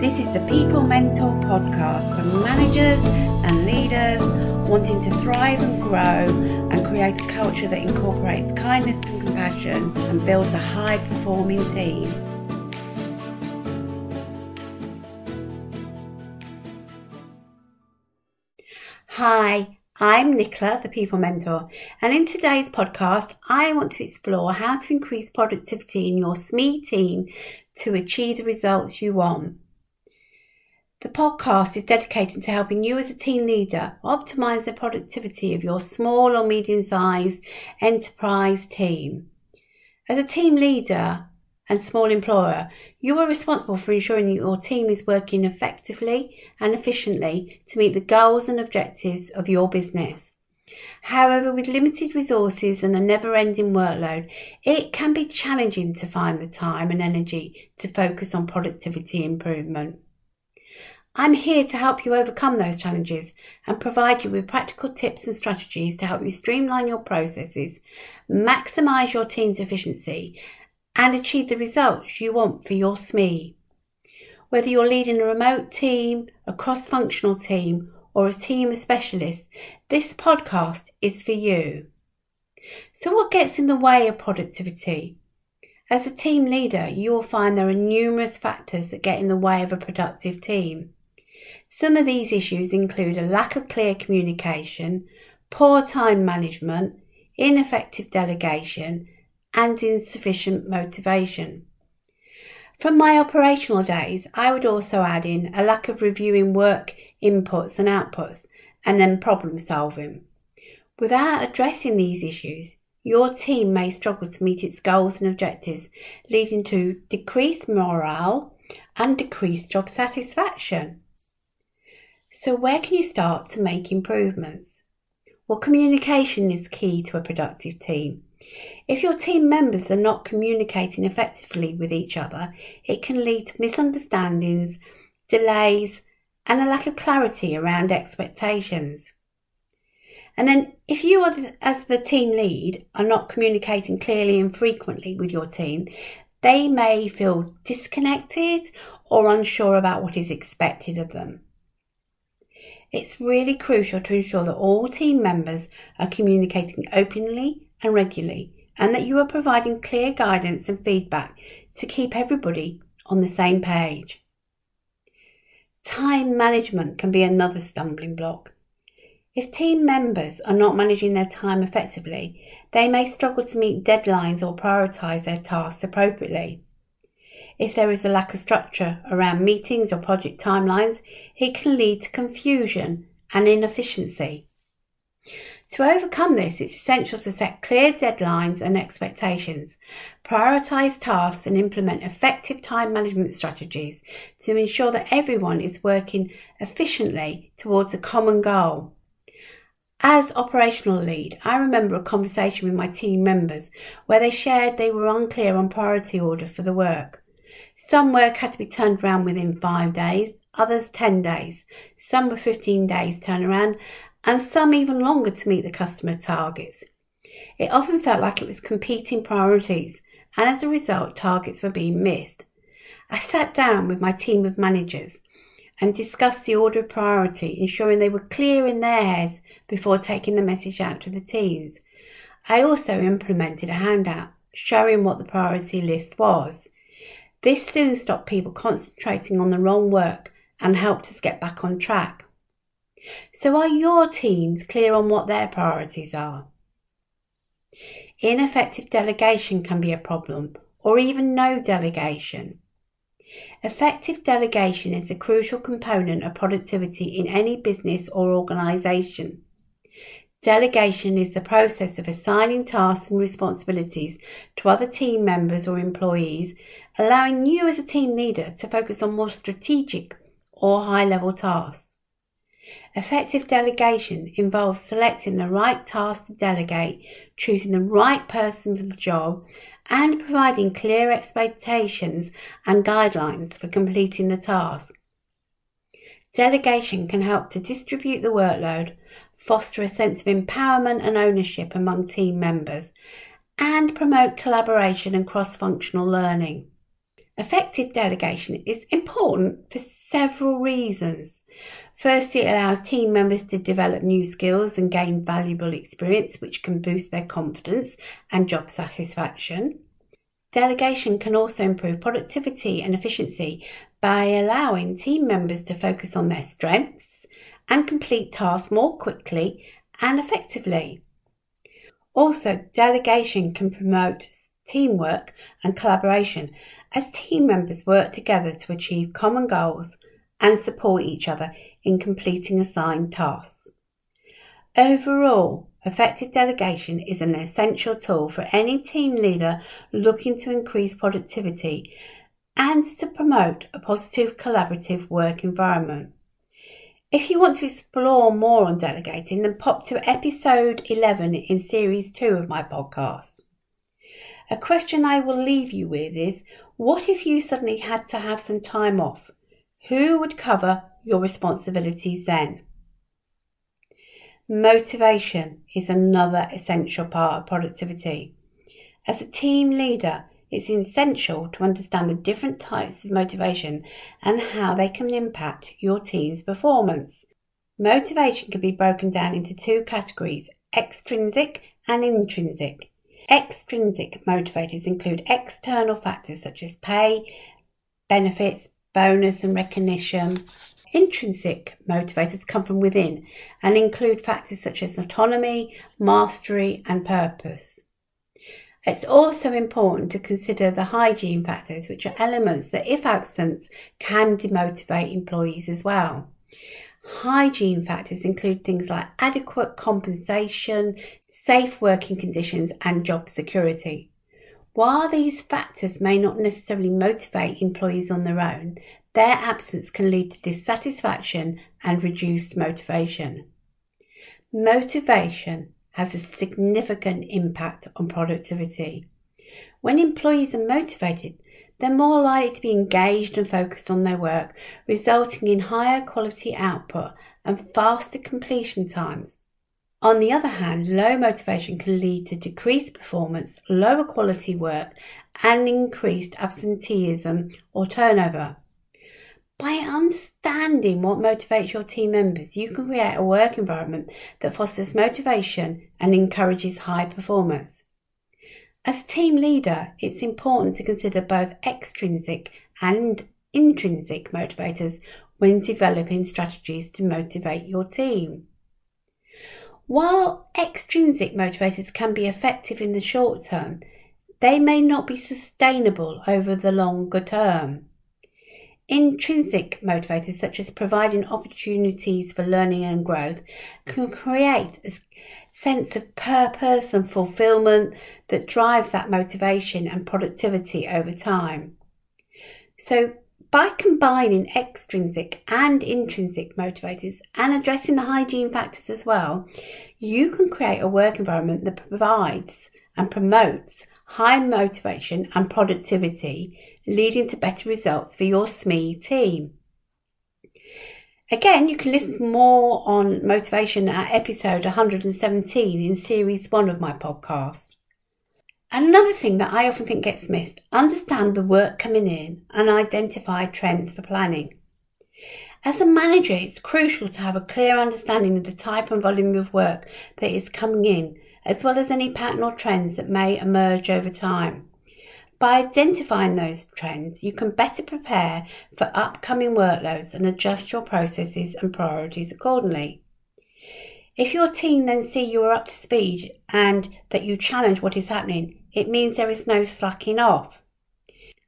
This is the People Mentor podcast for managers and leaders wanting to thrive and grow and create a culture that incorporates kindness and compassion and builds a high performing team. Hi, I'm Nicola, the People Mentor, and in today's podcast, I want to explore how to increase productivity in your SME team to achieve the results you want. The podcast is dedicated to helping you as a team leader optimize the productivity of your small or medium sized enterprise team. As a team leader and small employer, you are responsible for ensuring that your team is working effectively and efficiently to meet the goals and objectives of your business. However, with limited resources and a never ending workload, it can be challenging to find the time and energy to focus on productivity improvement. I'm here to help you overcome those challenges and provide you with practical tips and strategies to help you streamline your processes, maximize your team's efficiency, and achieve the results you want for your SME. Whether you're leading a remote team, a cross functional team, or a team of specialists, this podcast is for you. So, what gets in the way of productivity? As a team leader, you will find there are numerous factors that get in the way of a productive team. Some of these issues include a lack of clear communication, poor time management, ineffective delegation, and insufficient motivation. From my operational days, I would also add in a lack of reviewing work inputs and outputs and then problem solving. Without addressing these issues, your team may struggle to meet its goals and objectives, leading to decreased morale and decreased job satisfaction. So, where can you start to make improvements? Well, communication is key to a productive team. If your team members are not communicating effectively with each other, it can lead to misunderstandings, delays, and a lack of clarity around expectations. And then, if you, the, as the team lead, are not communicating clearly and frequently with your team, they may feel disconnected or unsure about what is expected of them. It's really crucial to ensure that all team members are communicating openly and regularly and that you are providing clear guidance and feedback to keep everybody on the same page. Time management can be another stumbling block. If team members are not managing their time effectively, they may struggle to meet deadlines or prioritise their tasks appropriately. If there is a lack of structure around meetings or project timelines, it can lead to confusion and inefficiency. To overcome this, it's essential to set clear deadlines and expectations, prioritize tasks and implement effective time management strategies to ensure that everyone is working efficiently towards a common goal. As operational lead, I remember a conversation with my team members where they shared they were unclear on priority order for the work. Some work had to be turned around within five days, others 10 days, some were 15 days turnaround, and some even longer to meet the customer targets. It often felt like it was competing priorities, and as a result, targets were being missed. I sat down with my team of managers and discussed the order of priority, ensuring they were clear in their heads before taking the message out to the teams. I also implemented a handout showing what the priority list was. This soon stopped people concentrating on the wrong work and helped us get back on track. So, are your teams clear on what their priorities are? Ineffective delegation can be a problem, or even no delegation. Effective delegation is a crucial component of productivity in any business or organisation. Delegation is the process of assigning tasks and responsibilities to other team members or employees, allowing you as a team leader to focus on more strategic or high level tasks. Effective delegation involves selecting the right task to delegate, choosing the right person for the job, and providing clear expectations and guidelines for completing the task. Delegation can help to distribute the workload, foster a sense of empowerment and ownership among team members, and promote collaboration and cross functional learning. Effective delegation is important for several reasons. Firstly, it allows team members to develop new skills and gain valuable experience, which can boost their confidence and job satisfaction. Delegation can also improve productivity and efficiency by allowing team members to focus on their strengths and complete tasks more quickly and effectively. Also, delegation can promote teamwork and collaboration as team members work together to achieve common goals and support each other in completing assigned tasks. Overall, effective delegation is an essential tool for any team leader looking to increase productivity and to promote a positive collaborative work environment. If you want to explore more on delegating, then pop to episode 11 in series 2 of my podcast. A question I will leave you with is what if you suddenly had to have some time off? Who would cover your responsibilities then? Motivation is another essential part of productivity. As a team leader, it's essential to understand the different types of motivation and how they can impact your team's performance. Motivation can be broken down into two categories extrinsic and intrinsic. Extrinsic motivators include external factors such as pay, benefits, bonus, and recognition. Intrinsic motivators come from within and include factors such as autonomy, mastery, and purpose. It's also important to consider the hygiene factors, which are elements that, if absent, can demotivate employees as well. Hygiene factors include things like adequate compensation, safe working conditions, and job security. While these factors may not necessarily motivate employees on their own, their absence can lead to dissatisfaction and reduced motivation. Motivation has a significant impact on productivity. When employees are motivated, they're more likely to be engaged and focused on their work, resulting in higher quality output and faster completion times. On the other hand, low motivation can lead to decreased performance, lower quality work, and increased absenteeism or turnover. By understanding what motivates your team members, you can create a work environment that fosters motivation and encourages high performance. As a team leader, it's important to consider both extrinsic and intrinsic motivators when developing strategies to motivate your team. While extrinsic motivators can be effective in the short term, they may not be sustainable over the longer term. Intrinsic motivators, such as providing opportunities for learning and growth, can create a sense of purpose and fulfillment that drives that motivation and productivity over time. So, by combining extrinsic and intrinsic motivators and addressing the hygiene factors as well, you can create a work environment that provides and promotes high motivation and productivity leading to better results for your SME team. Again, you can listen more on motivation at episode 117 in series one of my podcast. Another thing that I often think gets missed, understand the work coming in and identify trends for planning. As a manager, it's crucial to have a clear understanding of the type and volume of work that is coming in, as well as any pattern or trends that may emerge over time. By identifying those trends, you can better prepare for upcoming workloads and adjust your processes and priorities accordingly. If your team then see you are up to speed and that you challenge what is happening, it means there is no slacking off.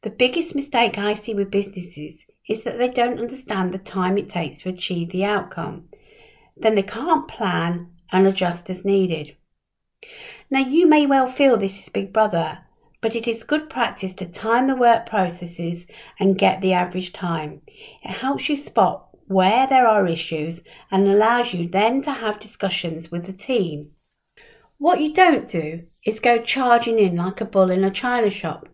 The biggest mistake I see with businesses is that they don't understand the time it takes to achieve the outcome. Then they can't plan and adjust as needed. Now you may well feel this is Big Brother but it is good practice to time the work processes and get the average time. It helps you spot where there are issues and allows you then to have discussions with the team. What you don't do is go charging in like a bull in a china shop.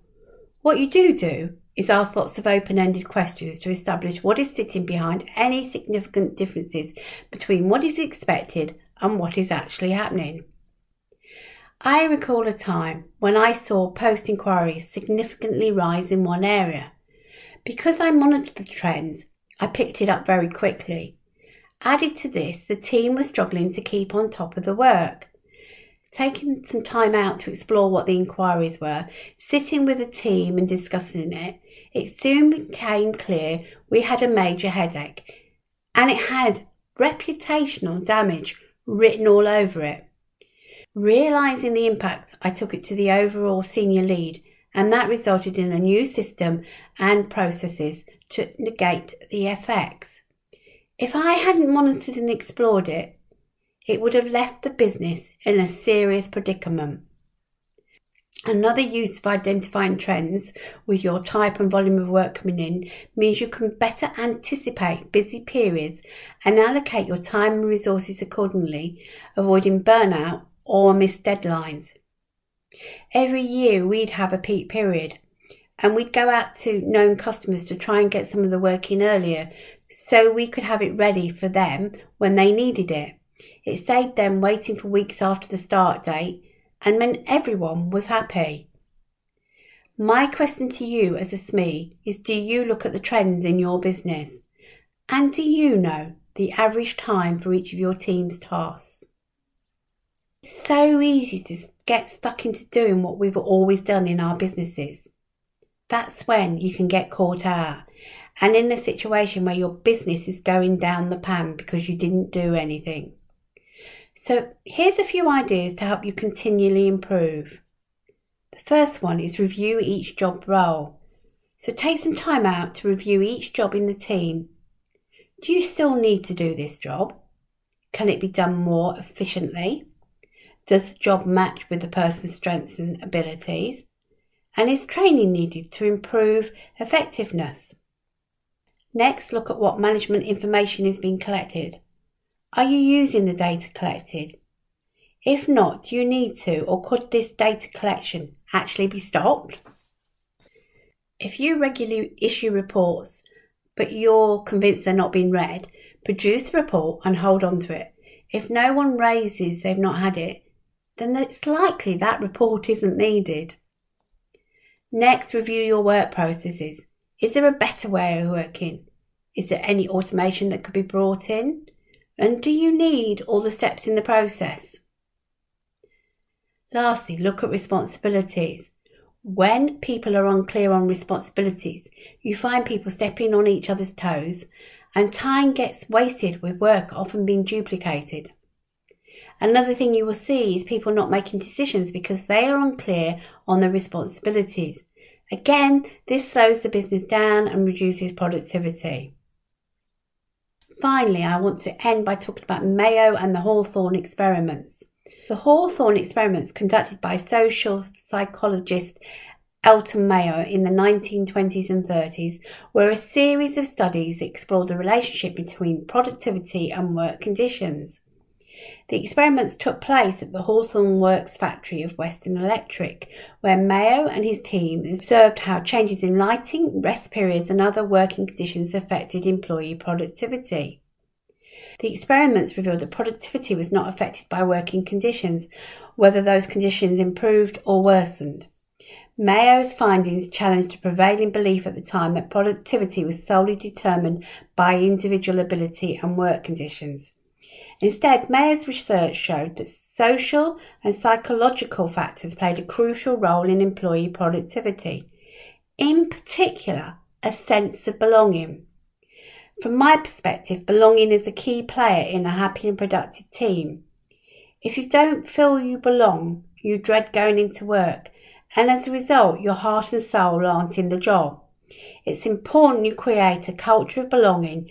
What you do do is ask lots of open ended questions to establish what is sitting behind any significant differences between what is expected and what is actually happening. I recall a time when I saw post inquiries significantly rise in one area. Because I monitored the trends, I picked it up very quickly. Added to this, the team was struggling to keep on top of the work. Taking some time out to explore what the inquiries were, sitting with the team and discussing it, it soon became clear we had a major headache and it had reputational damage written all over it. Realizing the impact, I took it to the overall senior lead, and that resulted in a new system and processes to negate the effects. If I hadn't monitored and explored it, it would have left the business in a serious predicament. Another use of identifying trends with your type and volume of work coming in means you can better anticipate busy periods and allocate your time and resources accordingly, avoiding burnout or missed deadlines. Every year we'd have a peak period and we'd go out to known customers to try and get some of the work in earlier so we could have it ready for them when they needed it. It saved them waiting for weeks after the start date and meant everyone was happy. My question to you as a SME is do you look at the trends in your business? And do you know the average time for each of your team's tasks? So easy to get stuck into doing what we've always done in our businesses. That's when you can get caught out and in a situation where your business is going down the pan because you didn't do anything. So here's a few ideas to help you continually improve. The first one is review each job role. So take some time out to review each job in the team. Do you still need to do this job? Can it be done more efficiently? Does the job match with the person's strengths and abilities? And is training needed to improve effectiveness? Next, look at what management information is being collected. Are you using the data collected? If not, do you need to, or could this data collection actually be stopped? If you regularly issue reports, but you're convinced they're not being read, produce the report and hold on to it. If no one raises they've not had it, then it's likely that report isn't needed. Next, review your work processes. Is there a better way of working? Is there any automation that could be brought in? And do you need all the steps in the process? Lastly, look at responsibilities. When people are unclear on responsibilities, you find people stepping on each other's toes and time gets wasted with work often being duplicated. Another thing you will see is people not making decisions because they are unclear on their responsibilities. Again, this slows the business down and reduces productivity. Finally, I want to end by talking about Mayo and the Hawthorne experiments. The Hawthorne experiments conducted by social psychologist Elton Mayo in the 1920s and 30s were a series of studies that explored the relationship between productivity and work conditions. The experiments took place at the Hawthorne Works factory of Western Electric, where Mayo and his team observed how changes in lighting, rest periods, and other working conditions affected employee productivity. The experiments revealed that productivity was not affected by working conditions, whether those conditions improved or worsened. Mayo's findings challenged a prevailing belief at the time that productivity was solely determined by individual ability and work conditions. Instead, Mayo's research showed that social and psychological factors played a crucial role in employee productivity, in particular, a sense of belonging. From my perspective, belonging is a key player in a happy and productive team. If you don't feel you belong, you dread going into work, and as a result, your heart and soul aren't in the job. It's important you create a culture of belonging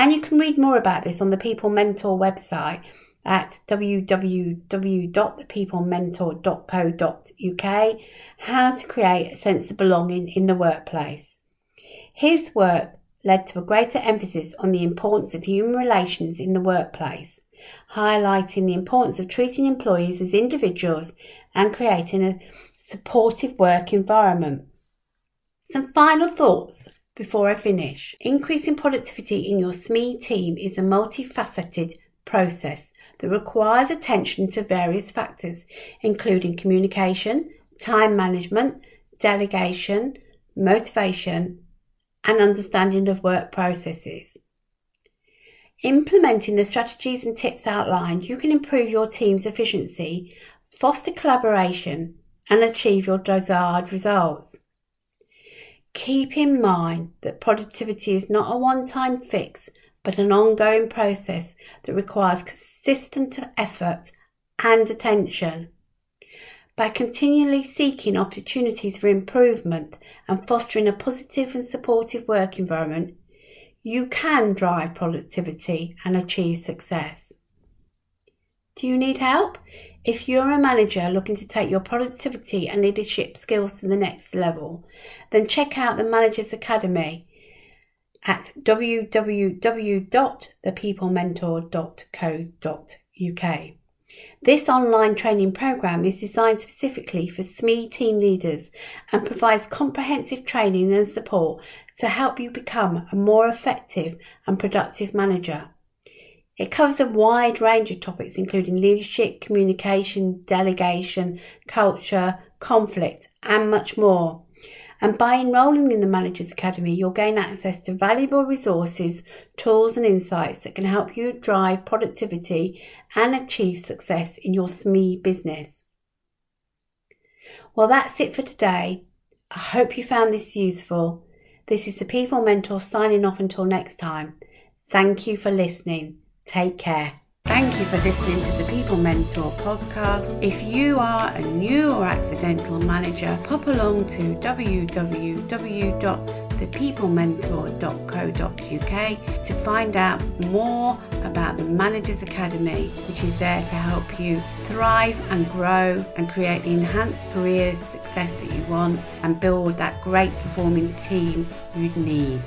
and you can read more about this on the People Mentor website at www.thepeoplementor.co.uk how to create a sense of belonging in the workplace. His work led to a greater emphasis on the importance of human relations in the workplace, highlighting the importance of treating employees as individuals and creating a supportive work environment. Some final thoughts before I finish. Increasing productivity in your SME team is a multifaceted process that requires attention to various factors, including communication, time management, delegation, motivation, and understanding of work processes. Implementing the strategies and tips outlined, you can improve your team's efficiency, foster collaboration, and achieve your desired results. Keep in mind that productivity is not a one time fix, but an ongoing process that requires consistent effort and attention. By continually seeking opportunities for improvement and fostering a positive and supportive work environment, you can drive productivity and achieve success. Do you need help? If you're a manager looking to take your productivity and leadership skills to the next level, then check out the Managers Academy at www.thepeoplementor.co.uk. This online training program is designed specifically for SME team leaders and provides comprehensive training and support to help you become a more effective and productive manager. It covers a wide range of topics including leadership, communication, delegation, culture, conflict, and much more. And by enrolling in the Managers Academy, you'll gain access to valuable resources, tools, and insights that can help you drive productivity and achieve success in your SME business. Well, that's it for today. I hope you found this useful. This is the People Mentor signing off until next time. Thank you for listening. Take care. Thank you for listening to the People Mentor podcast. If you are a new or accidental manager, pop along to www.thepeoplementor.co.uk to find out more about the Managers Academy, which is there to help you thrive and grow and create the enhanced career success that you want and build that great performing team you need.